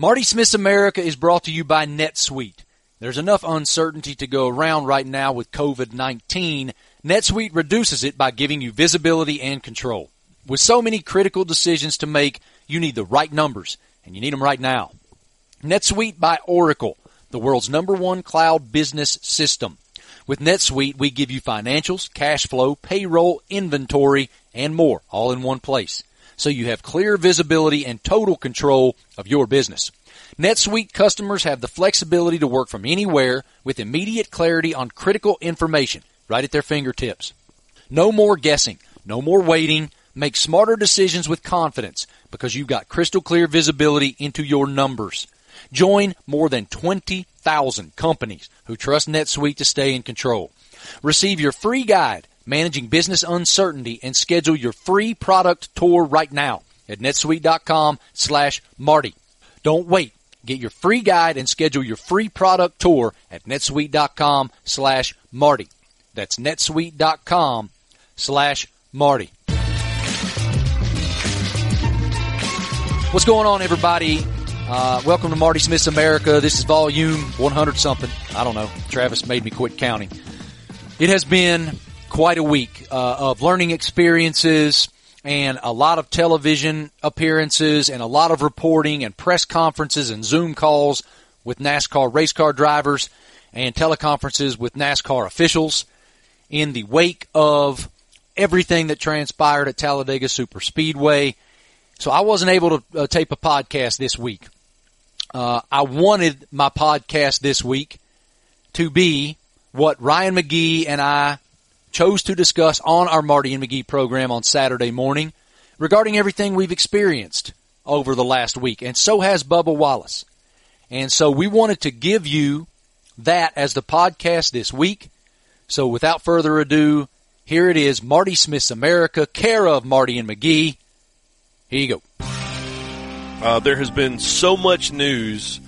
Marty Smith's America is brought to you by NetSuite. There's enough uncertainty to go around right now with COVID-19. NetSuite reduces it by giving you visibility and control. With so many critical decisions to make, you need the right numbers, and you need them right now. NetSuite by Oracle, the world's number one cloud business system. With NetSuite, we give you financials, cash flow, payroll, inventory, and more, all in one place so you have clear visibility and total control of your business. NetSuite customers have the flexibility to work from anywhere with immediate clarity on critical information right at their fingertips. No more guessing, no more waiting. Make smarter decisions with confidence because you've got crystal clear visibility into your numbers. Join more than 20,000 companies who trust NetSuite to stay in control. Receive your free guide managing business uncertainty and schedule your free product tour right now at netsuite.com slash Marty. Don't wait. Get your free guide and schedule your free product tour at netsuite.com slash Marty. That's netsuite.com slash Marty. What's going on, everybody? Uh, welcome to Marty Smith's America. This is volume 100 something. I don't know. Travis made me quit counting. It has been quite a week uh, of learning experiences and a lot of television appearances and a lot of reporting and press conferences and Zoom calls with NASCAR race car drivers and teleconferences with NASCAR officials in the wake of everything that transpired at Talladega Super Speedway. So I wasn't able to uh, tape a podcast this week. Uh, I wanted my podcast this week to be what Ryan McGee and I chose to discuss on our Marty and McGee program on Saturday morning regarding everything we've experienced over the last week. And so has Bubba Wallace. And so we wanted to give you that as the podcast this week. So without further ado, here it is, Marty Smith's America, care of Marty and McGee. Here you go. Uh, there has been so much news,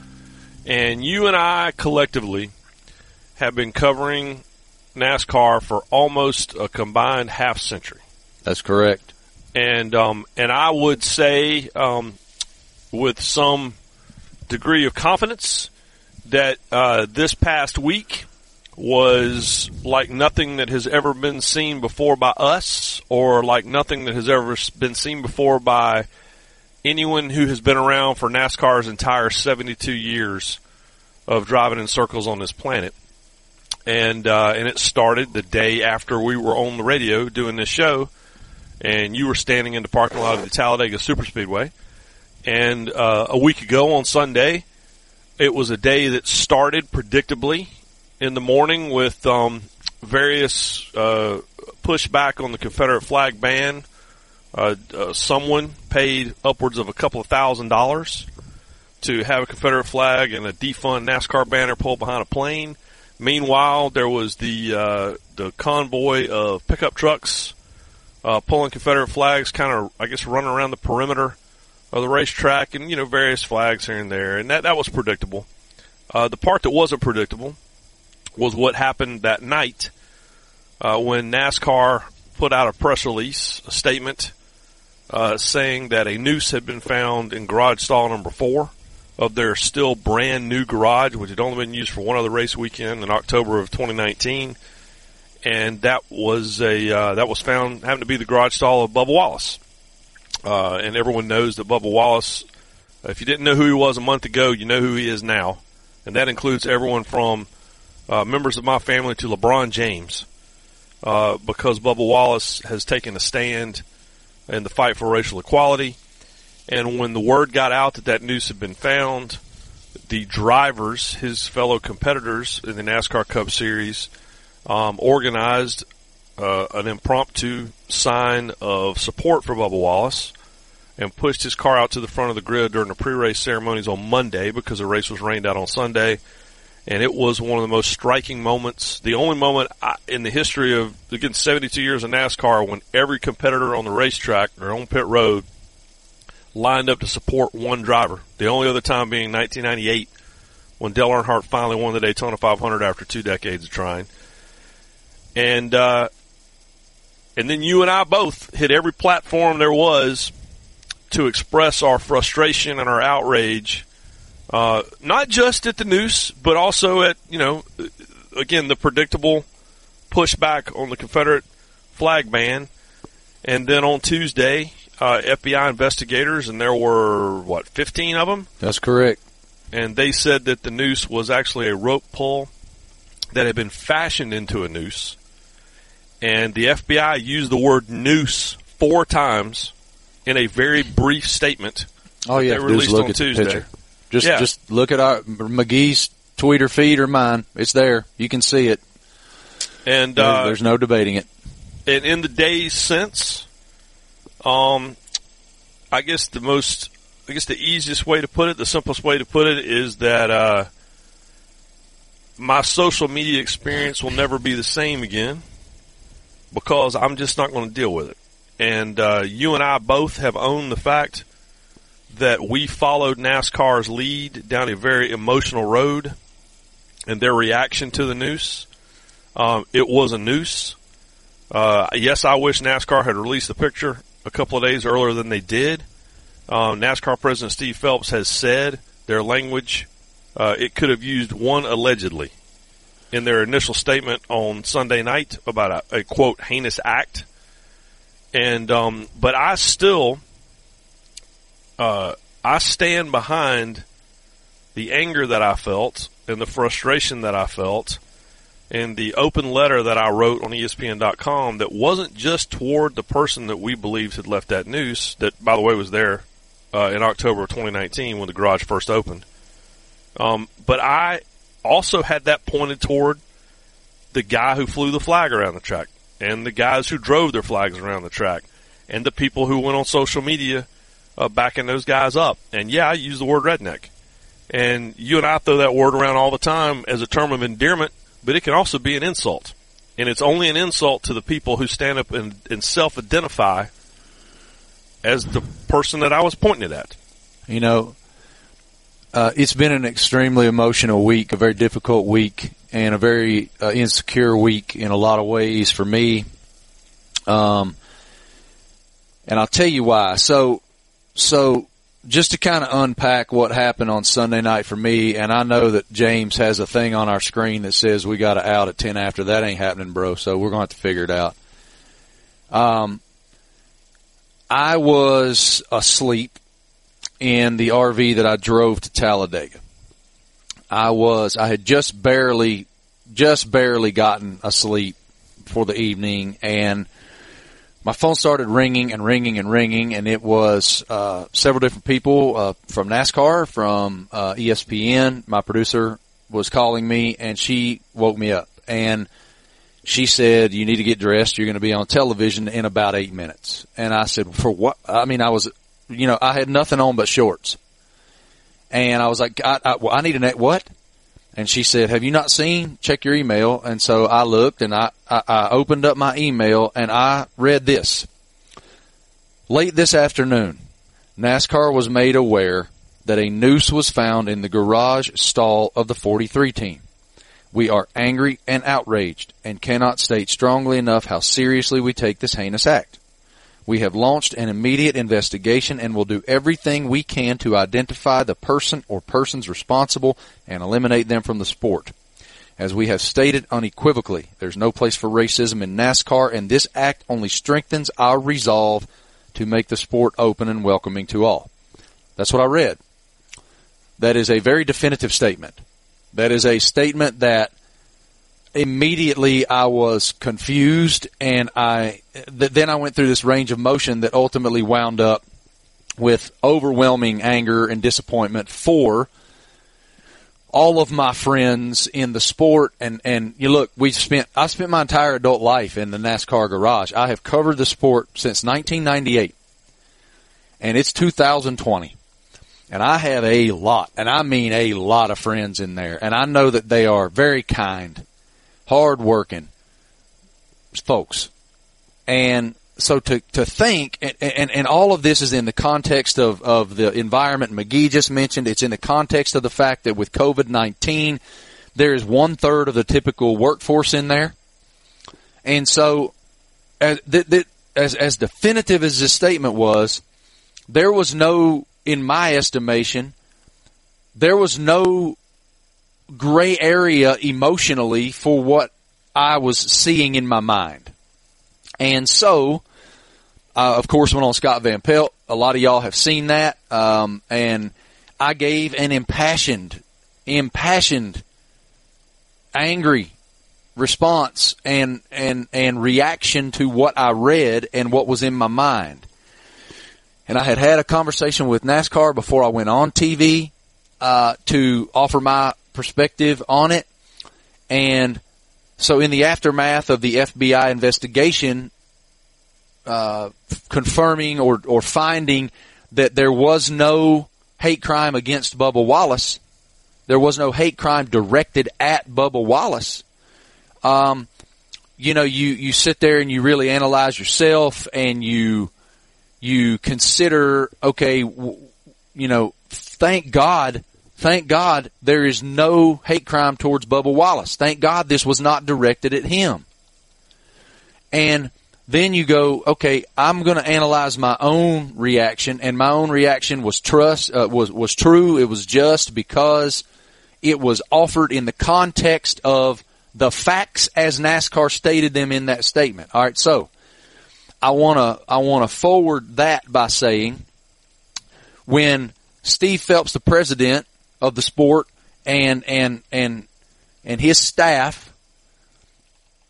and you and I collectively have been covering NASCAR for almost a combined half century. That's correct. And um, and I would say um, with some degree of confidence that uh, this past week was like nothing that has ever been seen before by us, or like nothing that has ever been seen before by anyone who has been around for NASCAR's entire 72 years of driving in circles on this planet and uh, and it started the day after we were on the radio doing this show, and you were standing in the parking lot of the Talladega Superspeedway, and uh, a week ago on Sunday, it was a day that started predictably in the morning with um, various uh, pushback on the Confederate flag ban. Uh, uh, someone paid upwards of a couple of thousand dollars to have a Confederate flag and a defund NASCAR banner pulled behind a plane. Meanwhile, there was the uh, the convoy of pickup trucks uh, pulling Confederate flags, kind of I guess running around the perimeter of the racetrack, and you know various flags here and there, and that that was predictable. Uh, the part that wasn't predictable was what happened that night uh, when NASCAR put out a press release, a statement uh, saying that a noose had been found in garage stall number four of their still brand new garage, which had only been used for one other race weekend in October of 2019. And that was a uh, that was found having to be the garage stall of Bubba Wallace. Uh, and everyone knows that Bubba Wallace. If you didn't know who he was a month ago, you know who he is now, and that includes everyone from uh, members of my family to LeBron James, uh, because Bubba Wallace has taken a stand in the fight for racial equality and when the word got out that that noose had been found, the drivers, his fellow competitors in the NASCAR Cup Series, um, organized uh, an impromptu sign of support for Bubba Wallace and pushed his car out to the front of the grid during the pre-race ceremonies on Monday because the race was rained out on Sunday. And it was one of the most striking moments, the only moment in the history of, again, 72 years of NASCAR when every competitor on the racetrack or on pit road lined up to support one driver. The only other time being 1998 when Dale Earnhardt finally won the Daytona 500 after two decades of trying. And, uh, and then you and I both hit every platform there was to express our frustration and our outrage uh, not just at the noose, but also at you know, again the predictable pushback on the Confederate flag ban, and then on Tuesday, uh, FBI investigators, and there were what fifteen of them. That's correct. And they said that the noose was actually a rope pull that had been fashioned into a noose, and the FBI used the word noose four times in a very brief statement. Oh yeah, they released look on at Tuesday. The picture. Just Yeah. just look at our McGee's tweet or feed or mine. It's there. You can see it. And There- uh, There's no debating it. and in the days since, um, I guess the most, I guess the easiest way to put it, the simplest way to put it is that, uh, my social media experience will never be the same again because I'm just not going to deal with it. And, uh, you and I both have owned the fact that we followed NASCAR's lead down a very emotional road and their reaction to the noose. Um, it was a noose. Uh, yes, I wish NASCAR had released the picture a couple of days earlier than they did. Um, NASCAR President Steve Phelps has said their language, uh, it could have used one allegedly in their initial statement on Sunday night about a, a quote heinous act. And, um, but I still, uh, I stand behind the anger that I felt and the frustration that I felt and the open letter that I wrote on ESPN.com that wasn't just toward the person that we believed had left that noose, that by the way was there uh, in October of 2019 when the garage first opened. Um, but I also had that pointed toward the guy who flew the flag around the track and the guys who drove their flags around the track and the people who went on social media uh, backing those guys up. And yeah, I use the word redneck. And you and I throw that word around all the time as a term of endearment, but it can also be an insult. And it's only an insult to the people who stand up and, and self-identify as the person that I was pointing it at. You know, uh, it's been an extremely emotional week, a very difficult week, and a very uh, insecure week in a lot of ways for me. Um, and I'll tell you why. So, so just to kind of unpack what happened on Sunday night for me, and I know that James has a thing on our screen that says we got to out at 10 after. That ain't happening, bro. So we're going to have to figure it out. Um, I was asleep in the RV that I drove to Talladega. I was, I had just barely, just barely gotten asleep for the evening and my phone started ringing and ringing and ringing and it was, uh, several different people, uh, from NASCAR, from, uh, ESPN. My producer was calling me and she woke me up and she said, you need to get dressed. You're going to be on television in about eight minutes. And I said, for what? I mean, I was, you know, I had nothing on but shorts. And I was like, I, I, well, I need a net. What? And she said, have you not seen? Check your email. And so I looked and I, I, I opened up my email and I read this. Late this afternoon, NASCAR was made aware that a noose was found in the garage stall of the 43 team. We are angry and outraged and cannot state strongly enough how seriously we take this heinous act. We have launched an immediate investigation and will do everything we can to identify the person or persons responsible and eliminate them from the sport. As we have stated unequivocally, there's no place for racism in NASCAR and this act only strengthens our resolve to make the sport open and welcoming to all. That's what I read. That is a very definitive statement. That is a statement that immediately I was confused and I, th- then I went through this range of motion that ultimately wound up with overwhelming anger and disappointment for all of my friends in the sport and, and you look, we spent, I spent my entire adult life in the NASCAR garage. I have covered the sport since 1998 and it's 2020. And I have a lot, and I mean a lot of friends in there. And I know that they are very kind, hardworking folks. And so to, to think, and, and, and all of this is in the context of, of the environment McGee just mentioned. It's in the context of the fact that with COVID-19, there is one third of the typical workforce in there. And so, as, as, as definitive as this statement was, there was no in my estimation, there was no gray area emotionally for what I was seeing in my mind. And so, uh, of course, went on Scott Van Pelt. A lot of y'all have seen that. Um, and I gave an impassioned, impassioned, angry response and, and, and reaction to what I read and what was in my mind. And I had had a conversation with NASCAR before I went on TV, uh, to offer my perspective on it. And so in the aftermath of the FBI investigation, uh, confirming or, or finding that there was no hate crime against Bubba Wallace, there was no hate crime directed at Bubba Wallace. Um, you know, you, you sit there and you really analyze yourself and you, you consider, okay, you know, thank God Thank God there is no hate crime towards Bubba Wallace. Thank God this was not directed at him. And then you go, okay, I'm going to analyze my own reaction, and my own reaction was trust uh, was was true. It was just because it was offered in the context of the facts as NASCAR stated them in that statement. All right, so I want to I want to forward that by saying when Steve Phelps, the president, of the sport and and and and his staff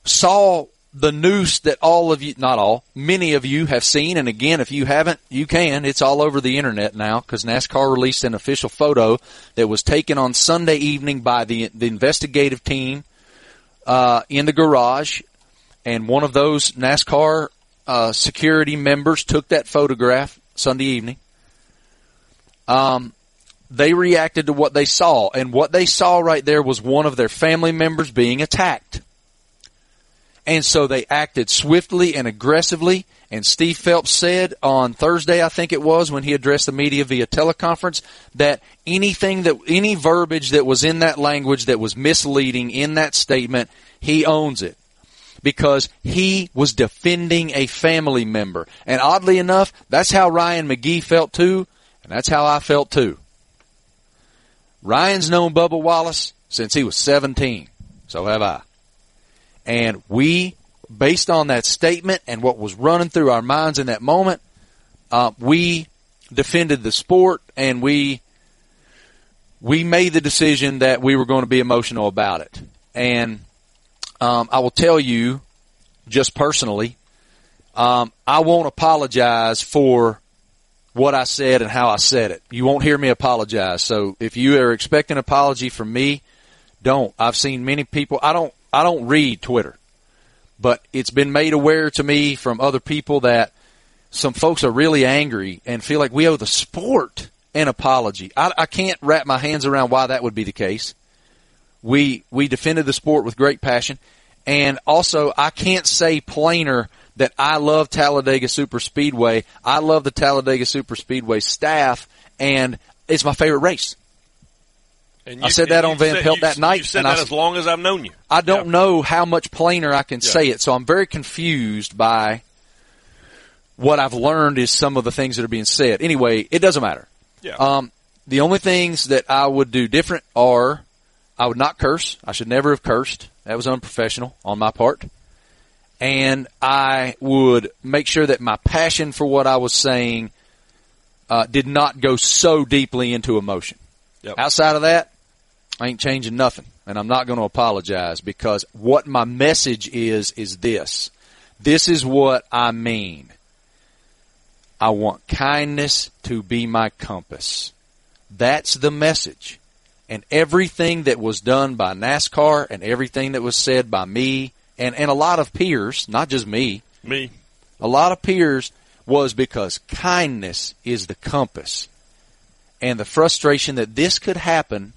saw the noose that all of you, not all, many of you have seen. And again, if you haven't, you can. It's all over the internet now because NASCAR released an official photo that was taken on Sunday evening by the the investigative team uh, in the garage, and one of those NASCAR uh, security members took that photograph Sunday evening. Um, they reacted to what they saw, and what they saw right there was one of their family members being attacked. And so they acted swiftly and aggressively. And Steve Phelps said on Thursday, I think it was, when he addressed the media via teleconference, that anything that, any verbiage that was in that language that was misleading in that statement, he owns it. Because he was defending a family member. And oddly enough, that's how Ryan McGee felt too, and that's how I felt too. Ryan's known Bubba Wallace since he was 17. So have I. And we, based on that statement and what was running through our minds in that moment, uh, we defended the sport and we we made the decision that we were going to be emotional about it. And um, I will tell you, just personally, um, I won't apologize for what I said and how I said it. You won't hear me apologize. So if you are expecting an apology from me, don't. I've seen many people. I don't. I don't read Twitter, but it's been made aware to me from other people that some folks are really angry and feel like we owe the sport an apology. I, I can't wrap my hands around why that would be the case. We we defended the sport with great passion, and also I can't say plainer that I love Talladega Super Speedway. I love the Talladega Super Speedway staff, and it's my favorite race. And I said that on Van said, Pelt you, that night. You said and that I, as long as I've known you. I don't Yeah. know how much plainer I can say it, so I'm very confused by what I've learned is some of the things that are being said. Anyway, it doesn't matter. Yeah. Um, the only things that I would do different are I would not curse. I should never have cursed. That was unprofessional on my part. And I would make sure that my passion for what I was saying uh, did not go so deeply into emotion. Yep. Outside of that, I ain't changing nothing. And I'm not going to apologize because what my message is, is this. This is what I mean. I want kindness to be my compass. That's the message. And everything that was done by NASCAR and everything that was said by me and, and a lot of peers, not just me, Me. a lot of peers was because kindness is the compass and the frustration that this could happen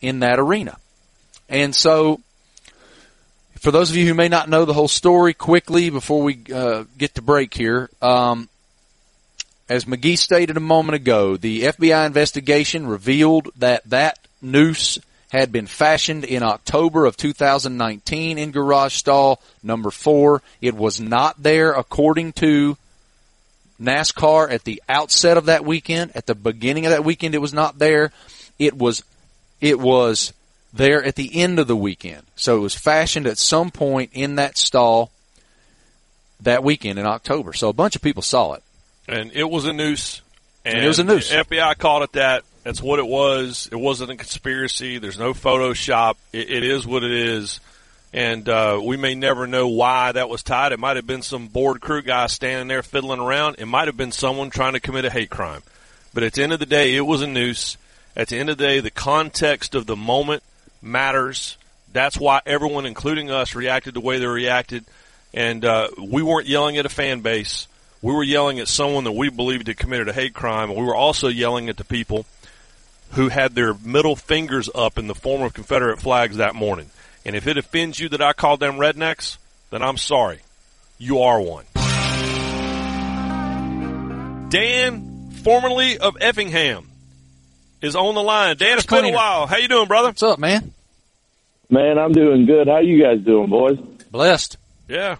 in that arena. And so, for those of you who may not know the whole story quickly before we uh, get to break here, um, as McGee stated a moment ago, the FBI investigation revealed that that noose had been fashioned in October of 2019 in garage stall number four. It was not there according to NASCAR at the outset of that weekend. At the beginning of that weekend, it was not there. it was it was there at the end of the weekend. So it was fashioned at some point in that stall that weekend in October. So a bunch of people saw it. And it was a noose. And, And it was a noose. FBI called it that. That's what it was. It wasn't a conspiracy. There's no Photoshop. It, it is what it is. And uh, we may never know why that was tied. It might have been some bored crew guy standing there fiddling around. It might have been someone trying to commit a hate crime. But at the end of the day, it was a noose. At the end of the day, the context of the moment matters. That's why everyone, including us, reacted the way they reacted. And uh, we weren't yelling at a fan base. We were yelling at someone that we believed had committed a hate crime. And we were also yelling at the people who had their middle fingers up in the form of Confederate flags that morning. And if it offends you that I called them rednecks, then I'm sorry. You are one. Dan, formerly of Effingham, is on the line. Dan, it's been a while. How you doing, brother? What's up, man? Man, I'm doing good. How you guys doing, boys? Blessed. Yeah,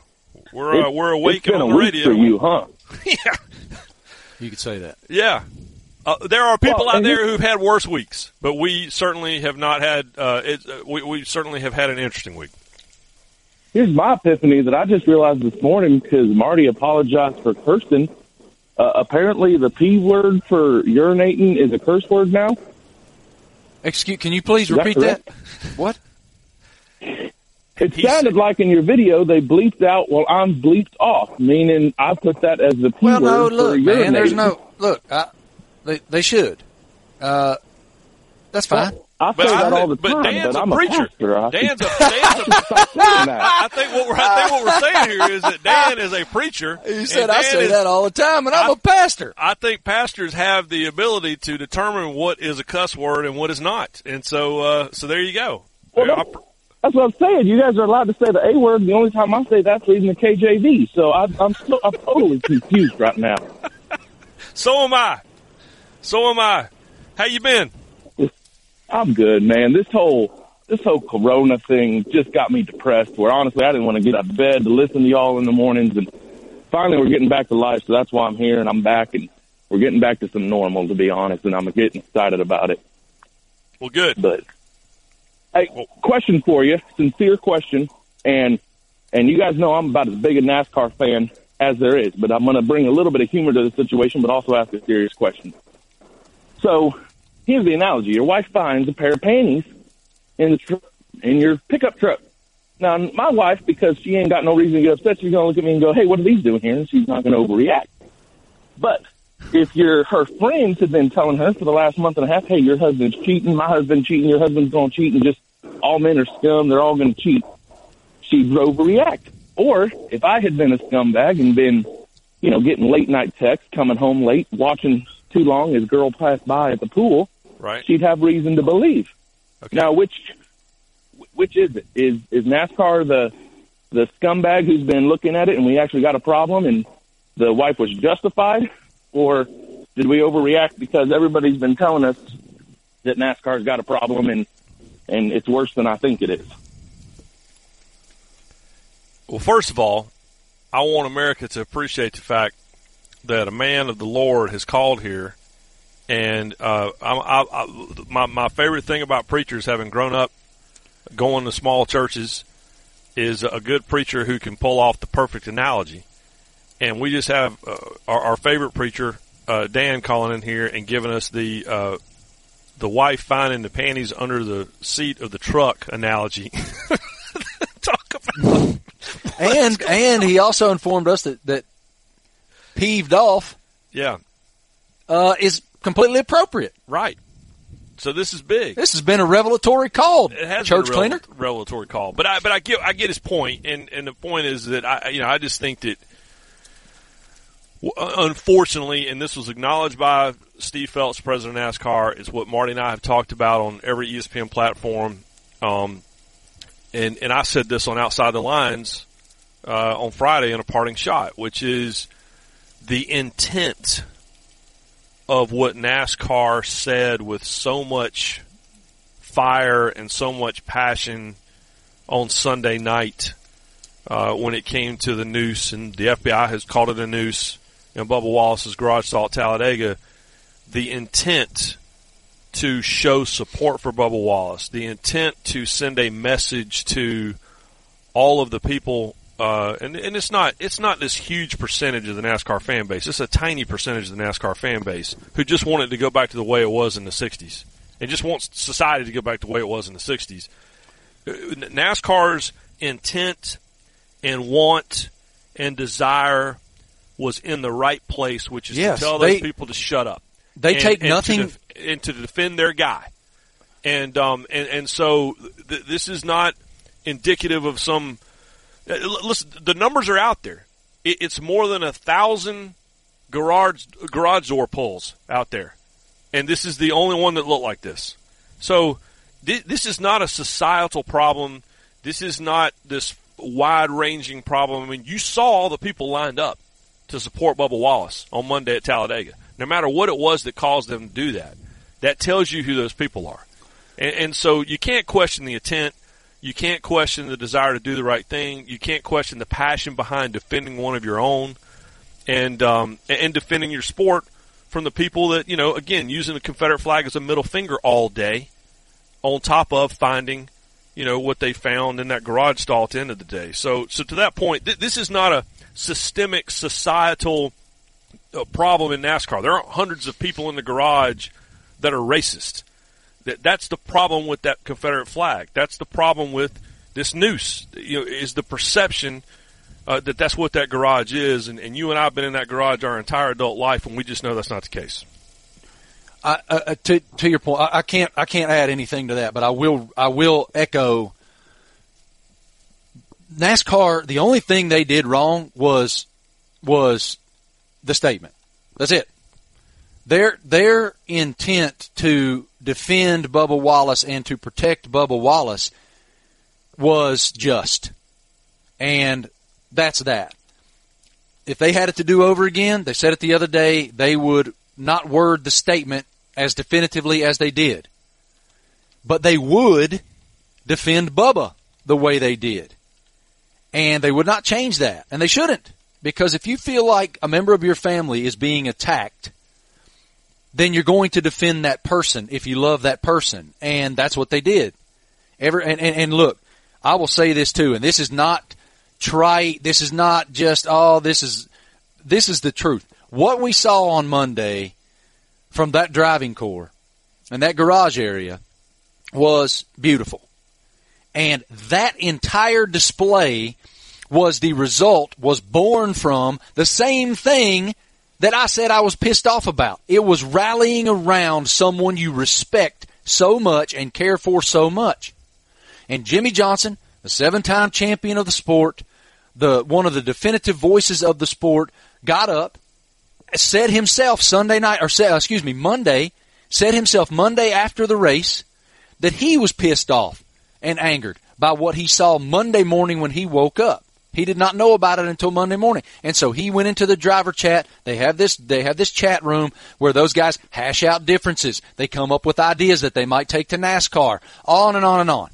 we're uh, we're awake it's been and on a the week radio. for you, huh? yeah, You could say that. yeah. Uh, there are people Well, out there who've had worse weeks, but we certainly have not had. Uh, it, uh, we, we certainly have had an interesting week. Here's my epiphany that I just realized this morning because Marty apologized for cursing. Uh, apparently, the P word for urinating is a curse word now. Excuse. Can you please that repeat that? correct? What? It He sounded like in your video they bleeped out, well, I'm bleeped off, meaning I put that as the P Well, word Well, no. for Look, urinating. man. There's no look. I, they they should. Uh, that's fine. I say But, that thi- all the but time, Dan's but a I'm preacher. a pastor. I Dan's a, Dan's a stop saying that. I think what we're I think what we're saying here is that Dan is a preacher. You said I say is- that all the time, and I'm I- a pastor. I think pastors have the ability to determine what is a cuss word and what is not, and so uh, so there you go. Well, I- that's, that's what I'm saying. You guys are allowed to say the A word. The only time I say that's reading the KJV. So I, I'm still, I'm totally confused right now. so am I. So am I. How you been? I'm good, man. This whole this whole Corona thing just got me depressed. Where honestly, I didn't want to get out of bed to listen to y'all in the mornings, and finally, we're getting back to life. So that's why I'm here, and I'm back, and we're getting back to some normal, to be honest. And I'm getting excited about it. Well, good. But hey, question for you, sincere question, and and you guys know I'm about as big a NASCAR fan as there is, but I'm going to bring a little bit of humor to the situation, but also ask a serious question. So here's the analogy: your wife finds a pair of panties in the tr- in your pickup truck. Now, my wife, because she ain't got no reason to get upset, she's to look at me and go, "Hey, what are these doing here?" And she's not to overreact. But if your her friends have been telling her for the last month and a half, "Hey, your husband's cheating, my husband's cheating, your husband's to cheat," and just all men are scum, they're all to cheat, she'd overreact. Or if I had been a scumbag and been, you know, getting late night texts, coming home late, watching too long as girl passed by at the pool, Right. she'd have reason to believe. Okay. Now, which which is it? Is is NASCAR the the scumbag who's been looking at it and we actually got a problem and the wife was justified, or did we overreact because everybody's been telling us that NASCAR's got a problem and and it's worse than I think it is? Well, first of all, I want America to appreciate the fact that a man of the Lord has called here, and uh, I, I, I, my my favorite thing about preachers, having grown up going to small churches, is a good preacher who can pull off the perfect analogy. And we just have uh, our, our favorite preacher, uh, Dan, calling in here and giving us the uh, the wife finding the panties under the seat of the truck analogy. Talk about and and he also informed us that that peeved off yeah. uh, is completely appropriate. Right. So this is big. This has been a revelatory call, It has church been a cleaner. revelatory call, but I but I get I get his point, and and the point is that I you know I just think that unfortunately, and this was acknowledged by Steve Phelps, president of NASCAR, is what Marty and I have talked about on every ESPN platform, um, and and I said this on Outside the Lines uh, on Friday in a parting shot, which is the intent of what NASCAR said with so much fire and so much passion on Sunday night uh, when it came to the noose, and the FBI has called it a noose in Bubba Wallace's garage salt Talladega. The intent to show support for Bubba Wallace, the intent to send a message to all of the people, uh, and, and it's not it's not this huge percentage of the NASCAR fan base. It's a tiny percentage of the NASCAR fan base who just wanted to go back to the way it was in the '60s, and just wants society to go back to the way it was in the '60s. NASCAR's intent and want and desire was in the right place, which is Yes, to tell those people to shut up. They and- take and to nothing. def- and to defend their guy. And um and and so th- this is not indicative of some. Uh, Listen, the numbers are out there. It's more than a thousand garage garage door pulls out there, and this is the only one that looked like this. So this is not a societal problem. This is not this wide ranging problem. I mean, you saw all the people lined up to support Bubba Wallace on Monday at Talladega. No matter what it was that caused them to do that, that tells you who those people are. And, and so you can't question the intent. You can't question the desire to do the right thing. You can't question the passion behind defending one of your own and um, and defending your sport from the people that you know. Again, using the Confederate flag as a middle finger all day, on top of finding you know what they found in that garage stall at the end of the day. So so to that point, th- this is not a systemic societal uh, problem in NASCAR. There aren't hundreds of people in the garage that are racist. That that's the problem with that Confederate flag. That's the problem with this noose. You know, is the perception uh, that that's what that garage is, and, and you and I have been in that garage our entire adult life, and we just know that's not the case. I, uh, uh, to to your point, I, I can't I can't add anything to that, but I will I will echo. NASCAR. The only thing they did wrong was was the statement. That's it. Their their intent to defend Bubba Wallace and to protect Bubba Wallace was just, and that's that. If they had it to do over again, they said it the other day, they would not word the statement as definitively as they did. But they would defend Bubba the way they did. And they would not change that. And they shouldn't. Because if you feel like a member of your family is being attacked, then you're going to defend that person if you love that person. And that's what they did. Ever and, and, and look, I will say this too, and this is not trite. This is not just, oh, this is, this is the truth. What we saw on Monday from that driving core and that garage area was beautiful. And that entire display was the result, was born from the same thing that I said I was pissed off about. It was rallying around someone you respect so much and care for so much. And Jimmie Johnson, the seven-time champion of the sport, the one of the definitive voices of the sport, got up, said himself Sunday night, or said, excuse me, Monday, said himself Monday after the race that he was pissed off and angered by what he saw Monday morning when he woke up. He did not know about it until Monday morning. And so he went into the driver chat. They have this, they have this chat room where those guys hash out differences. They come up with ideas that they might take to NASCAR. On and on and on.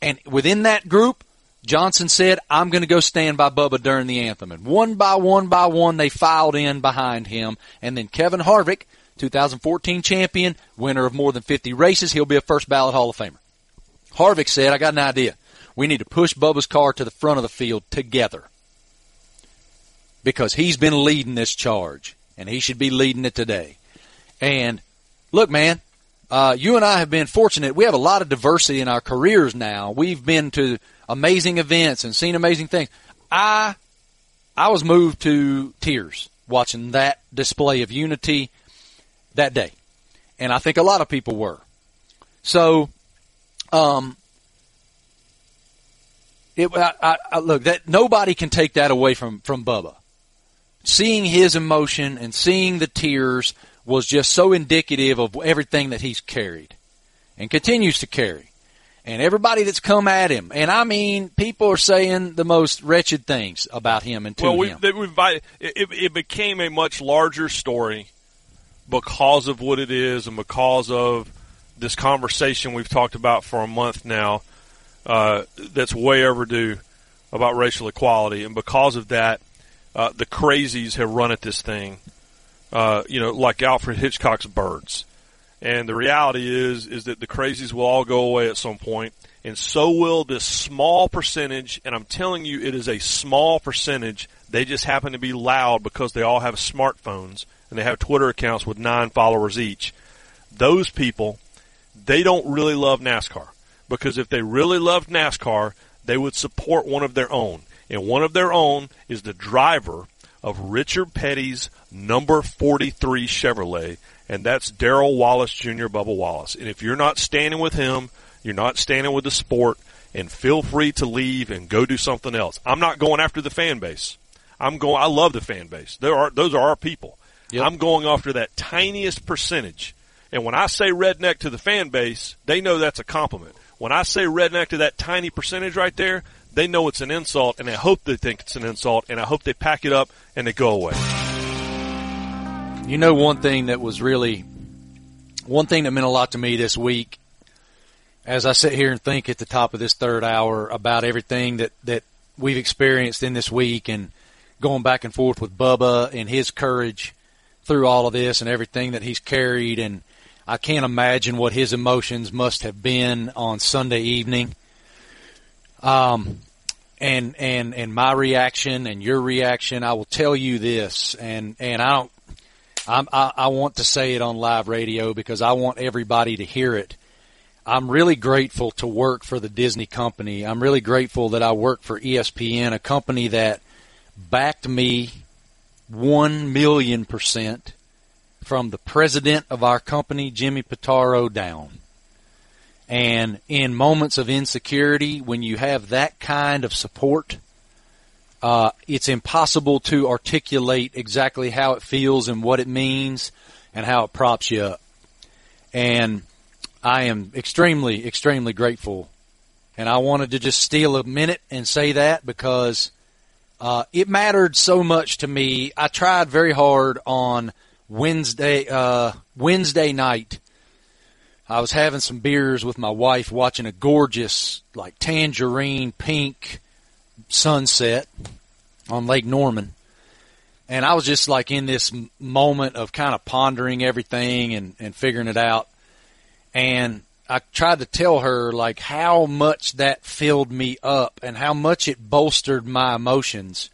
And within that group, Johnson said, I'm going to go stand by Bubba during the anthem. And one by one by one, they filed in behind him. And then Kevin Harvick, 2014 champion, winner of more than 50 races, he'll be a first ballot Hall of Famer. Harvick said, I got an idea. We need to push Bubba's car to the front of the field together. Because he's been leading this charge. And he should be leading it today. And look, man, uh, you and I have been fortunate. We have a lot of diversity in our careers now. We've been to amazing events and seen amazing things. I, I was moved to tears watching that display of unity that day. And I think a lot of people were. So, um, it, I, I, look, that nobody can take that away from, from Bubba. Seeing his emotion and seeing the tears was just so indicative of everything that he's carried and continues to carry. And everybody that's come at him, and I mean, people are saying the most wretched things about him and to well, we, him. we, it, it, it became a much larger story because of what it is and because of this conversation we've talked about for a month now uh, that's way overdue about racial equality. And because of that, uh, the crazies have run at this thing, uh, you know, like Alfred Hitchcock's birds. And the reality is, is that the crazies will all go away at some point, and so will this small percentage. And I'm telling you, it is a small percentage. They just happen to be loud because they all have smartphones and they have Twitter accounts with nine followers each. Those people, they don't really love NASCAR because if they really loved NASCAR, they would support one of their own. And one of their own is the driver of Richard Petty's number 43 Chevrolet, and that's Darrell Wallace Jr. Bubba Wallace. And if you're not standing with him, you're not standing with the sport, and feel free to leave and go do something else. I'm not going after the fan base. I'm going. I love the fan base. There are those are our people. Yep. I'm going after that tiniest percentage. And when I say redneck to the fan base, they know that's a compliment. When I say redneck to that tiny percentage right there, they know it's an insult, and I hope they think it's an insult, and I hope they pack it up and they go away. You know, one thing that was really, one thing that meant a lot to me this week, as I sit here and think at the top of this third hour about everything that, that we've experienced in this week and going back and forth with Bubba and his courage through all of this and everything that he's carried. And I can't imagine what his emotions must have been on Sunday evening. Um, and, and, and my reaction and your reaction, I will tell you this, and, and I don't, I'm, I, I want to say it on live radio because I want everybody to hear it. I'm really grateful to work for the Disney company. I'm really grateful that I work for ESPN, a company that backed me one million percent from the president of our company, Jimmy Pitaro, down. And in moments of insecurity, when you have that kind of support, uh, it's impossible to articulate exactly how it feels and what it means and how it props you up. And I am extremely, extremely grateful. And I wanted to just steal a minute and say that because uh, it mattered so much to me. I tried very hard on Wednesday uh, Wednesday night. I was having some beers with my wife, watching a gorgeous, like tangerine pink sunset on Lake Norman. And I was just like in this moment of kind of pondering everything and, and figuring it out. And I tried to tell her like how much that filled me up and how much it bolstered my emotions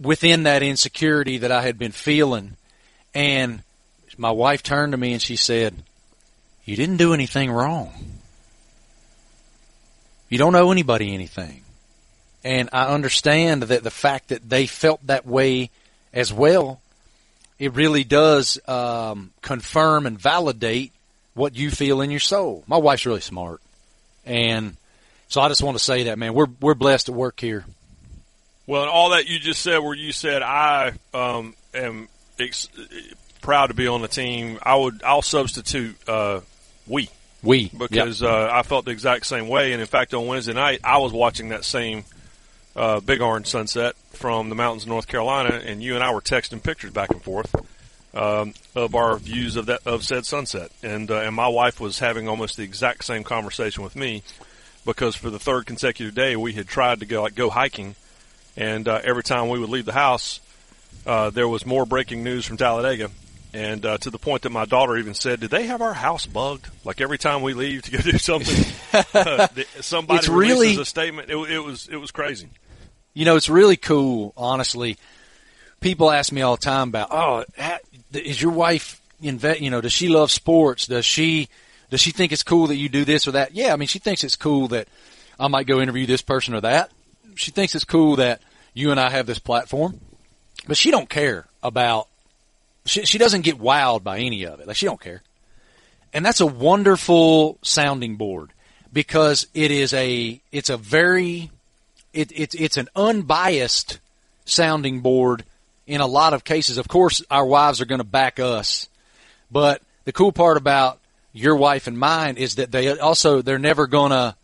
within that insecurity that I had been feeling. And my wife turned to me and she said, You didn't do anything wrong. You don't owe anybody anything. And I understand that the fact that they felt that way as well, it really does um, confirm and validate what you feel in your soul. My wife's really smart, and so I just want to say that, man, we're we're blessed to work here. Well, and all that you just said, where you said I um, am ex- proud to be on the team, I would I'll substitute uh, we. We because yep. uh, I felt the exact same way, and in fact, on Wednesday night I was watching that same uh, big orange sunset from the mountains of North Carolina, and you and I were texting pictures back and forth um, of our views of that of said sunset. And uh, and my wife was having almost the exact same conversation with me because for the third consecutive day we had tried to go like go hiking, and uh, every time we would leave the house, uh, there was more breaking news from Talladega. And uh, to the point that my daughter even said, "Did they have our house bugged? Like every time we leave to go do something, uh, somebody it's really, a statement. It, it was it was crazy." You know, it's really cool, honestly. People ask me all the time about, oh, is your wife invest? You know, does she love sports? Does she does she think it's cool that you do this or that? Yeah, I mean, she thinks it's cool that I might go interview this person or that. She thinks it's cool that you and I have this platform, but she don't care about. She, she doesn't get wowed by any of it. Like she don't care, and that's a wonderful sounding board because it is a it's a very it, it, it's an unbiased sounding board in a lot of cases. Of course, our wives are going to back us, but the cool part about your wife and mine is that they also they're never gonna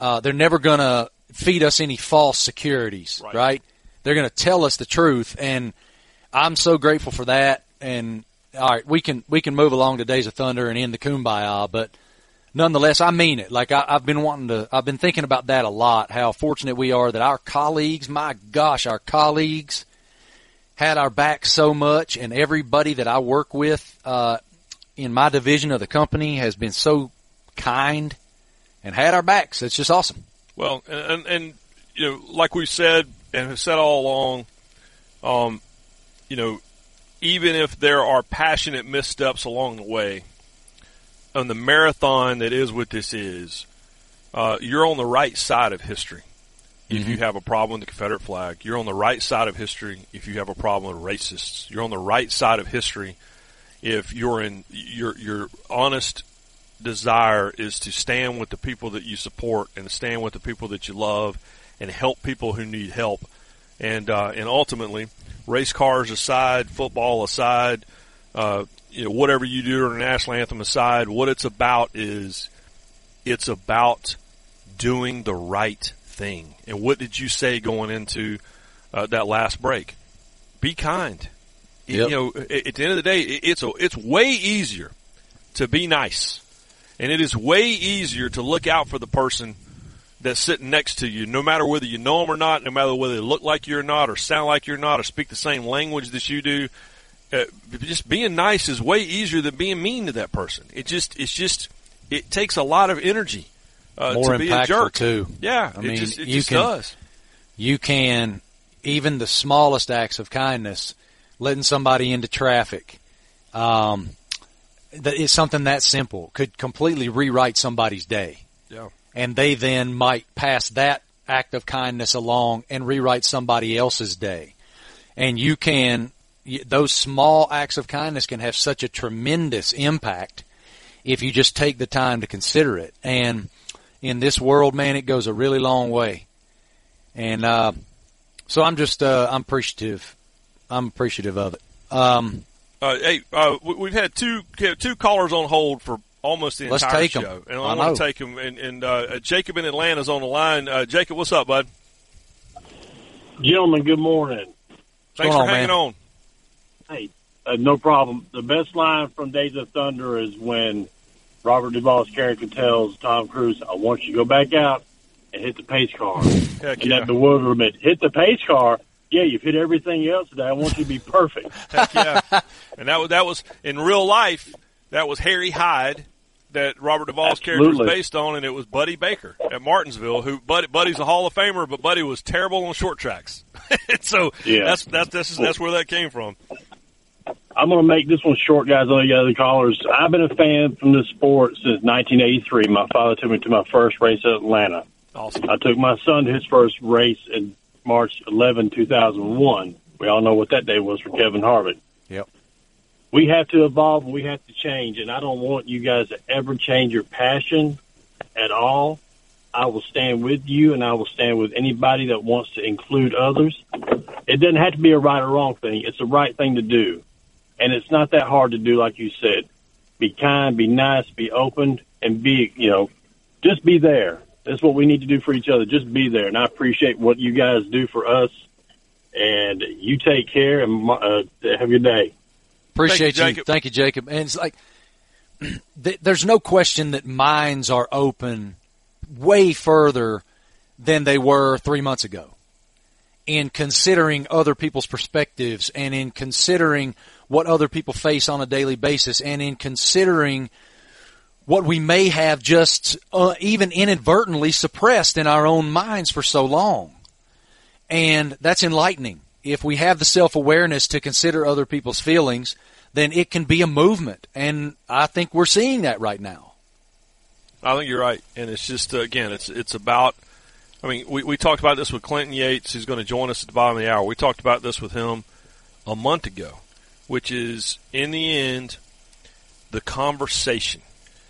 uh, they're never gonna feed us any false securities, right? right? They're gonna tell us the truth, and I'm so grateful for that. And all right, we can we can move along to Days of Thunder and end the kumbaya, but nonetheless, I mean it. Like I, I've been wanting to, I've been thinking about that a lot. How fortunate we are that our colleagues, my gosh, our colleagues had our back so much, and everybody that I work with, uh, in my division of the company has been so kind and had our backs. It's just awesome. Well, and, and you know, like we said and have said all along, um, you know, even if there are passionate missteps along the way, on the marathon that is what this is, uh, you're on the right side of history. If mm-hmm. you have a problem with the Confederate flag, you're on the right side of history. If you have a problem with racists, you're on the right side of history. If you're in your your honest desire is to stand with the people that you support and stand with the people that you love and help people who need help. And uh, and ultimately, race cars aside, football aside, uh, you know, whatever you do or national anthem aside, what it's about is it's about doing the right thing. And what did you say going into uh, that last break? Be kind. Yep. You know, at the end of the day, it's a, it's way easier to be nice, and it is way easier to look out for the person that's sitting next to you, no matter whether you know them or not, no matter whether they look like you or not, or sound like you're not, or speak the same language that you do. Uh, just being nice is way easier than being mean to that person. It just, it's just, it takes a lot of energy uh, More to be a jerk. too. Yeah, I mean, just, it you just can, does. You can, even the smallest acts of kindness, letting somebody into traffic, um, that is something that simple could completely rewrite somebody's day. Yeah and they then might pass that act of kindness along and rewrite somebody else's day. And you can, those small acts of kindness can have such a tremendous impact if you just take the time to consider it. And in this world, man, it goes a really long way. And, uh, so I'm just, uh, I'm appreciative. I'm appreciative of it. Um, uh, hey, uh, we've had two two callers on hold for almost the Let's entire take show. Them. And I, I want to take him. And, and uh, Jacob in Atlanta's on the line. Uh, Jacob, what's up, bud? Gentlemen, good morning. Thanks for on, hanging man? on. Hey, uh, no problem. The best line from Days of Thunder is when Robert Duvall's character tells Tom Cruise, "I want you to go back out and hit the pace car." Heck and yeah. that bewilderment, hit the pace car. Yeah, you've hit everything else today. I want you to be perfect. Heck yeah. and that was that was in real life. That was Harry Hyde that Robert Duvall's character was based on, and it was Buddy Baker at Martinsville. Who Buddy, Buddy's a Hall of Famer, but Buddy was terrible on short tracks. so yeah. that's that's that's, that's where that came from. I'm going to make this one short, guys. On the other callers, I've been a fan from the sport since 1983. My father took me to my first race at Atlanta. Awesome. I took my son to his first race in March 11, 2001. We all know what that day was for Kevin Harvick. We have to evolve and we have to change. And I don't want you guys to ever change your passion at all. I will stand with you and I will stand with anybody that wants to include others. It doesn't have to be a right or wrong thing. It's the right thing to do. And it's not that hard to do, like you said. Be kind, be nice, be open, and be, you know, just be there. That's what we need to do for each other. Just be there. And I appreciate what you guys do for us. And you take care and uh, have good day. Appreciate Thank you, you. Thank you, Jacob. And it's like, there's no question that minds are open way further than they were three months ago in considering other people's perspectives and in considering what other people face on a daily basis and in considering what we may have just uh, even inadvertently suppressed in our own minds for so long. And that's enlightening if we have the self-awareness to consider other people's feelings, then it can be a movement. And I think we're seeing that right now. I think you're right. And it's just, uh, again, it's, it's about, I mean, we, we talked about this with Clinton Yates, who's going to join us at the bottom of the hour. We talked about this with him a month ago, which is in the end, the conversation.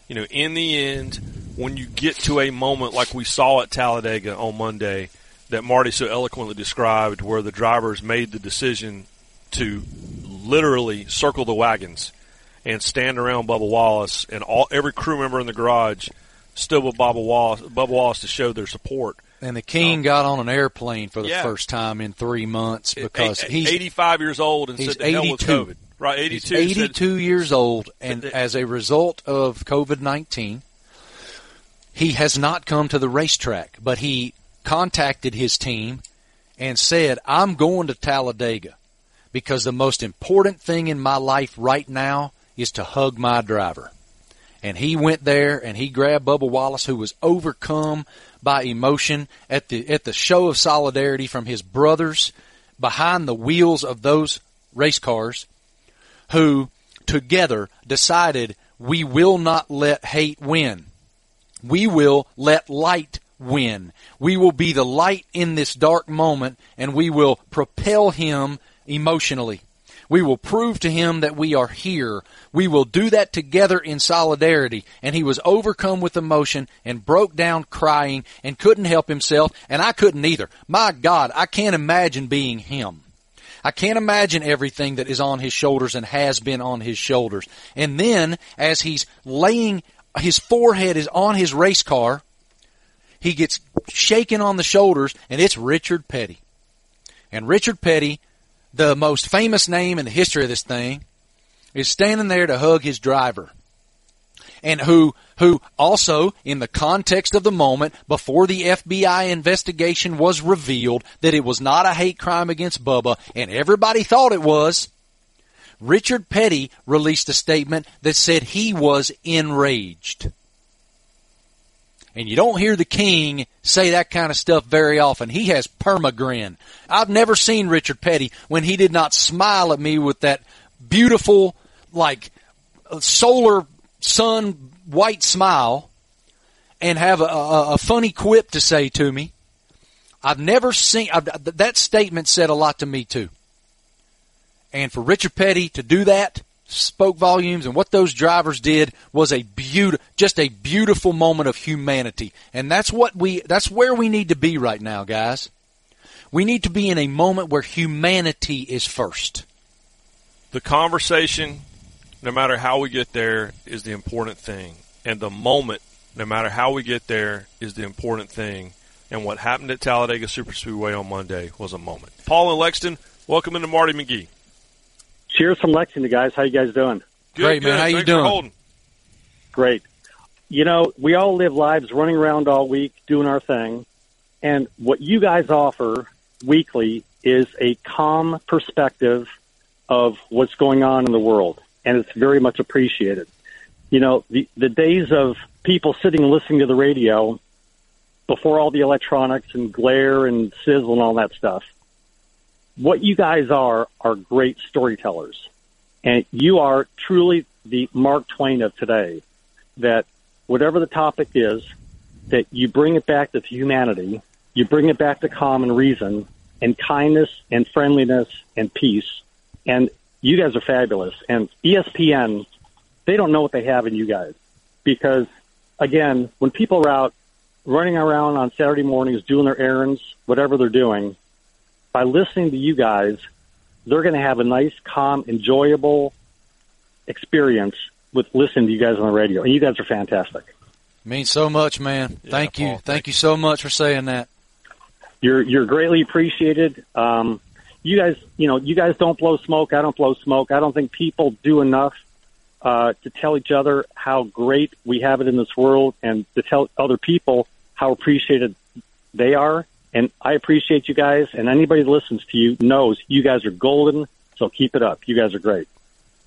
You know, in the end, when you get to a moment like we saw at Talladega on Monday – that Marty so eloquently described, where the drivers made the decision to literally circle the wagons and stand around Bubba Wallace, and all every crew member in the garage stood with Bubba Wallace, Bubba Wallace to show their support. And the King um, got on an airplane for the yeah. first time in three months because a, a, he's 85 years old and he's said the hell with COVID. Right, 82. He's 82 said, years old, and as a result of COVID 19, he has not come to the racetrack, but he contacted his team and said, I'm going to Talladega because the most important thing in my life right now is to hug my driver. And he went there and he grabbed Bubba Wallace, who was overcome by emotion at the at the show of solidarity from his brothers behind the wheels of those race cars, who together decided we will not let hate win. We will let light win. We will be the light in this dark moment and we will propel him emotionally. We will prove to him that we are here. We will do that together in solidarity. And he was overcome with emotion and broke down crying and couldn't help himself. And I couldn't either. My God, I can't imagine being him. I can't imagine everything that is on his shoulders and has been on his shoulders. And then, as he's laying, his forehead is on his race car, he gets shaken on the shoulders, and it's Richard Petty. And Richard Petty, the most famous name in the history of this thing, is standing there to hug his driver. And who, who also, in the context of the moment, before the FBI investigation was revealed that it was not a hate crime against Bubba, and everybody thought it was, Richard Petty released a statement that said he was enraged. And you don't hear the king say that kind of stuff very often. He has permagrin. I've never seen Richard Petty when he did not smile at me with that beautiful, like, solar sun white smile and have a, a, a funny quip to say to me. I've never seen, I've, that statement said a lot to me too. And for Richard Petty to do that, spoke volumes and what those drivers did was a beautiful just a beautiful moment of humanity. And that's what we that's where we need to be right now guys. We need to be in a moment where humanity is first. The conversation no matter how we get there is the important thing. And the moment no matter how we get there is the important thing. And what happened at Talladega Superspeedway on Monday was a moment. Paul and Lexington, welcome into Marty McGee Cheers from Lexington, guys. How you guys doing? Good, Great, man. good. How you doing? For. Great. You know, we all live lives running around all week doing our thing. And what you guys offer weekly is a calm perspective of what's going on in the world. And it's very much appreciated. You know, the, the days of people sitting and listening to the radio before all the electronics and glare and sizzle and all that stuff, what you guys are are great storytellers. And you are truly the Mark Twain of today. That whatever the topic is, that you bring it back to humanity, you bring it back to common reason and kindness and friendliness and peace. And you guys are fabulous. And ESPN, they don't know what they have in you guys. Because again, when people are out running around on Saturday mornings doing their errands, whatever they're doing, by listening to you guys, they're going to have a nice, calm, enjoyable experience with listening to you guys on the radio. And you guys are fantastic. means so much man Yeah, thank you Paul, thank, thank you so much for saying that You're you're greatly appreciated. Um, you guys, you know, you guys don't blow smoke. I don't blow smoke. I don't think people do enough uh, to tell each other how great we have it in this world, and to tell other people how appreciated they are. And I appreciate you guys, and anybody that listens to you knows you guys are golden. So keep it up. You guys are great.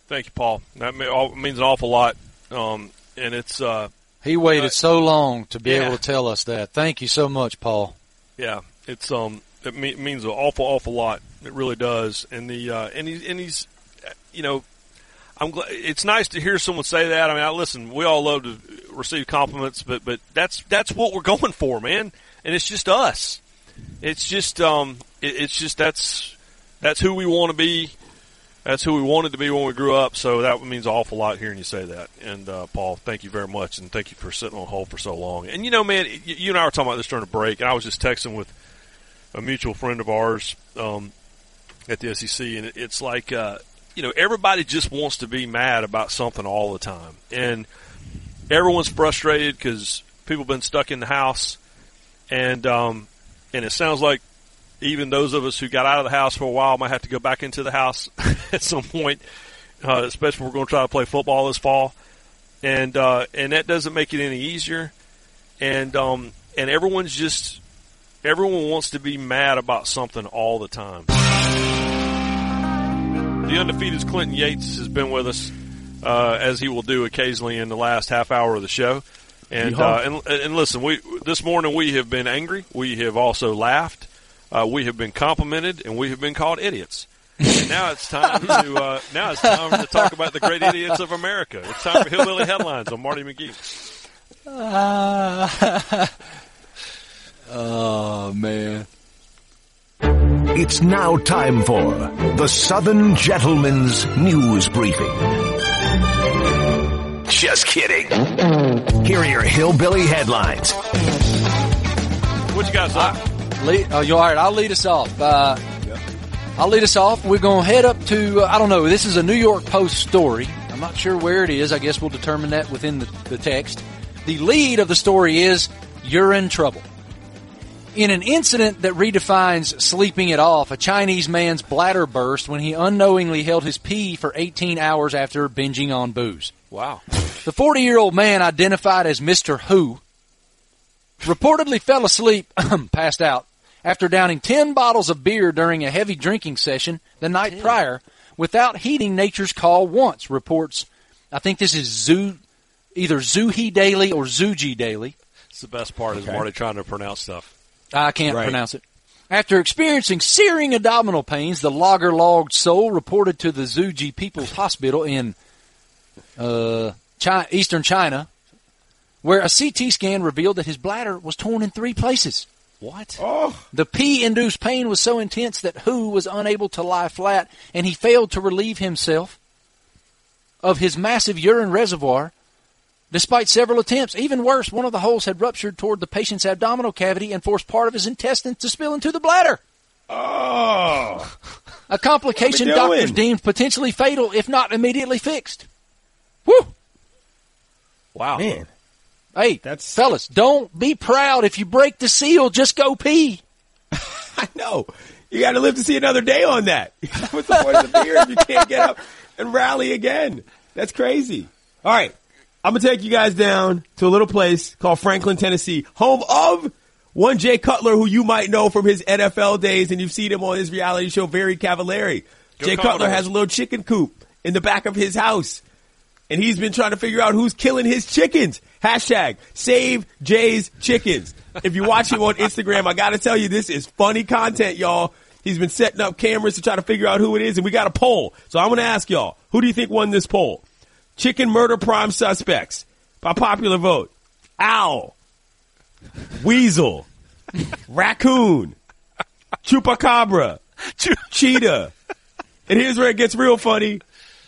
Thank you, Paul. That me- all- means an awful lot. Um, and it's uh, he waited Uh, so long to be yeah. able to tell us that thank you so much paul yeah, it's um, it me- means an awful, awful lot. It really does. And the uh, and he's and he's, uh, you know, I'm glad. It's nice to hear someone say that. I mean, I listen. We all love to receive compliments, but but that's that's what we're going for, man. And it's just us. It's just um, it, it's just that's that's who we want to be. That's who we wanted to be when we grew up. So that means an awful lot hearing you say that. And uh, Paul, thank you very much, and thank you for sitting on hold for so long. And you know, man, you, you and I were talking about this during a break, and I was just texting with a mutual friend of ours um, at the SEC, and it, it's like uh, you know everybody just wants to be mad about something all the time, and everyone's frustrated because people have been stuck in the house, and um, and it sounds like even those of us who got out of the house for a while might have to go back into the house at some point, uh, especially if we're going to try to play football this fall, and uh, and that doesn't make it any easier, and um, and everyone's just everyone wants to be mad about something all the time. The undefeated Clinton Yates has been with us. uh, as he will do occasionally in the last half hour of the show. And uh, and and listen, we this morning we have been angry. We have also laughed. Uh, we have been complimented, and we have been called idiots. And now it's time to uh, now it's time to talk about the great idiots of America. It's time for hillbilly headlines on Marty McGee. oh man. It's now time for the Southern Gentleman's News Briefing. Just kidding. Here are your hillbilly headlines. What you guys like? Lead, oh, you all right? I'll lead us off. Uh, I'll lead us off. We're going to head up to, uh, I don't know, this is a New York Post story. I'm not sure where it is. I guess we'll determine that within the, the text. The lead of the story is, you're in trouble. In an incident that redefines sleeping it off, a Chinese man's bladder burst when he unknowingly held his pee for 18 hours after binging on booze. Wow. The 40 year old man identified as Mr. Hu reportedly fell asleep, passed out, after downing 10 bottles of beer during a heavy drinking session the night prior without heeding nature's call once, reports, I think this is Zoo, either Zoohee Daily or Zooji Daily. It's the best part is Marty trying to pronounce stuff. I can't pronounce it. After experiencing searing abdominal pains, the logger logged soul reported to the Zooji People's Hospital in uh, Chi- eastern China, where a CT scan revealed that his bladder was torn in three places. What? Oh. The pee-induced pain was so intense that Hu was unable to lie flat, and he failed to relieve himself of his massive urine reservoir. Despite several attempts, even worse, one of the holes had ruptured toward the patient's abdominal cavity and forced part of his intestines to spill into the bladder. Oh, A complication What are we doctors deemed potentially fatal if not immediately fixed. Woo! Wow. man. Hey, That's- fellas, don't be proud if you break the seal. Just go pee. I know. You got to live to see another day on that. What's the point of the beer if you can't get up and rally again? That's crazy. All right. I'm going to take you guys down to a little place called Franklin, Tennessee, home of one Jay Cutler, who you might know from his NFL days, and you've seen him on his reality show, Very Cavallari. Jay Cutler has a little chicken coop in the back of his house. And he's been trying to figure out who's killing his chickens. Hashtag save Jay's chickens. If you watch him on Instagram, I gotta tell you, this is funny content, y'all. He's been setting up cameras to try to figure out who it is, and we got a poll. So I'm gonna ask y'all, who do you think won this poll? Chicken murder prime suspects by popular vote. Owl, weasel, raccoon, chupacabra, cheetah. And here's where it gets real funny.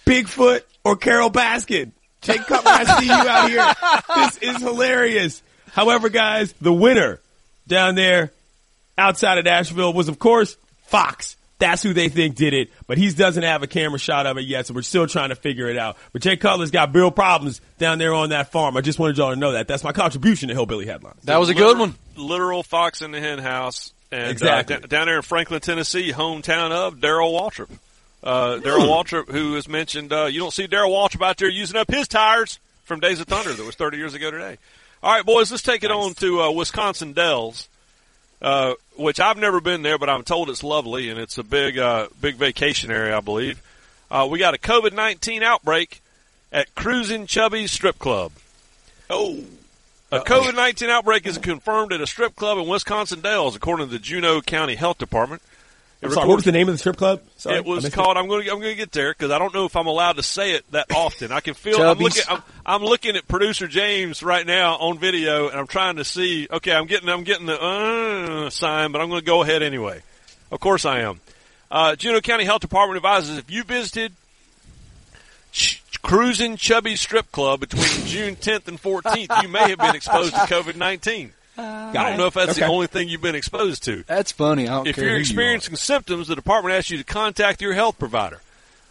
Bigfoot or Carole Baskin. Jake Cutler, I see you out here. This is hilarious. However, guys, the winner down there outside of Nashville was, of course, Fox. That's who they think did it, but he doesn't have a camera shot of it yet, so we're still trying to figure it out. But Jay Cutler's got real problems down there on that farm. I just wanted y'all to know that. That's my contribution to Hillbilly Headlines. That was a good one. Literal fox in the hen house. And Exactly. uh, d- down there in Franklin, Tennessee, hometown of Darrell Waltrip. Uh, Darrell Waltrip, who has mentioned, uh, you don't see Darrell Waltrip out there using up his tires from Days of Thunder that was 30 years ago today. All right, boys, let's take it on to uh, Wisconsin Dells, uh, which I've never been there, but I'm told it's lovely and it's a big, uh, big vacation area, I believe. Uh, we got a COVID 19 outbreak at Cruisin' Chubby's Strip Club. Oh. A COVID 19 outbreak is confirmed at a strip club in Wisconsin Dells, according to the Juneau County Health Department. It I'm sorry, what was the name of the strip club? Sorry, it was called. I'm going. To, I'm going to get there because I don't know if I'm allowed to say it that often. I can feel. I'm looking. I'm, I'm looking at producer James right now on video, and I'm trying to see. Okay, I'm getting. I'm getting the uh, sign, but I'm going to go ahead anyway. Of course, I am. Uh, Juneau County Health Department advises if you visited Ch- Cruisin' Chubby Strip Club between June 10th and 14th, you may have been exposed to COVID 19. I don't know if that's the only thing you've been exposed to That's funny. I don't if care you're who you experiencing symptoms, the department asks you to contact your health provider.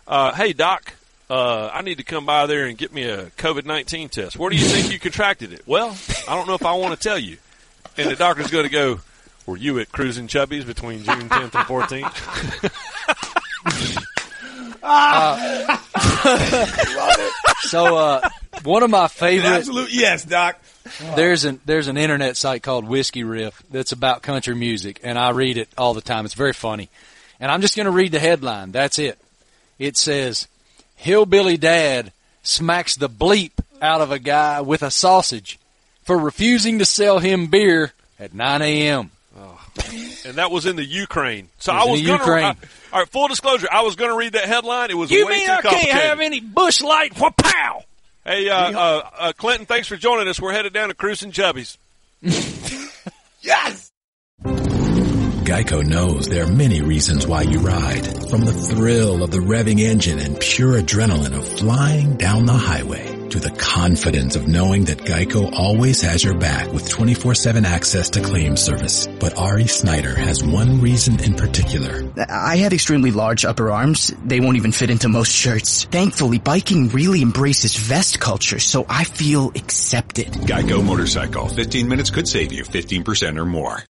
Uh, hey, doc, uh, I need to come by there and get me a COVID 19 test. Where do you think you contracted it? Well, I don't know if I want to tell you. And the doctor's going to go, Were you at Cruising Chubby's between June 10th and 14th? are. So, uh, one of my favorite absolute yes, Doc. there's an there's an internet site called Whiskey Riff that's about country music, and I read it all the time. It's very funny, and I'm just going to read the headline. That's it. It says, "Hillbilly Dad smacks the bleep out of a guy with a sausage for refusing to sell him beer at 9 a.m. and that was in the Ukraine. So was I in was the going to. Ukraine. All right, full disclosure, I was going to read that headline. It was You way mean too I can't have any Busch Light? Pow! Hey, uh, uh, uh, Clinton, thanks for joining us. We're headed down to Cruising Chubbies. Yes. Geico knows there are many reasons why you ride. From the thrill of the revving engine and pure adrenaline of flying down the highway to the confidence of knowing that Geico always has your back with 24-7 access to claim service. But Ari Snyder has one reason in particular. I have extremely large upper arms. They won't even fit into most shirts. Thankfully, biking really embraces vest culture, so I feel accepted. Geico Motorcycle. 15 minutes could save you 15% or more.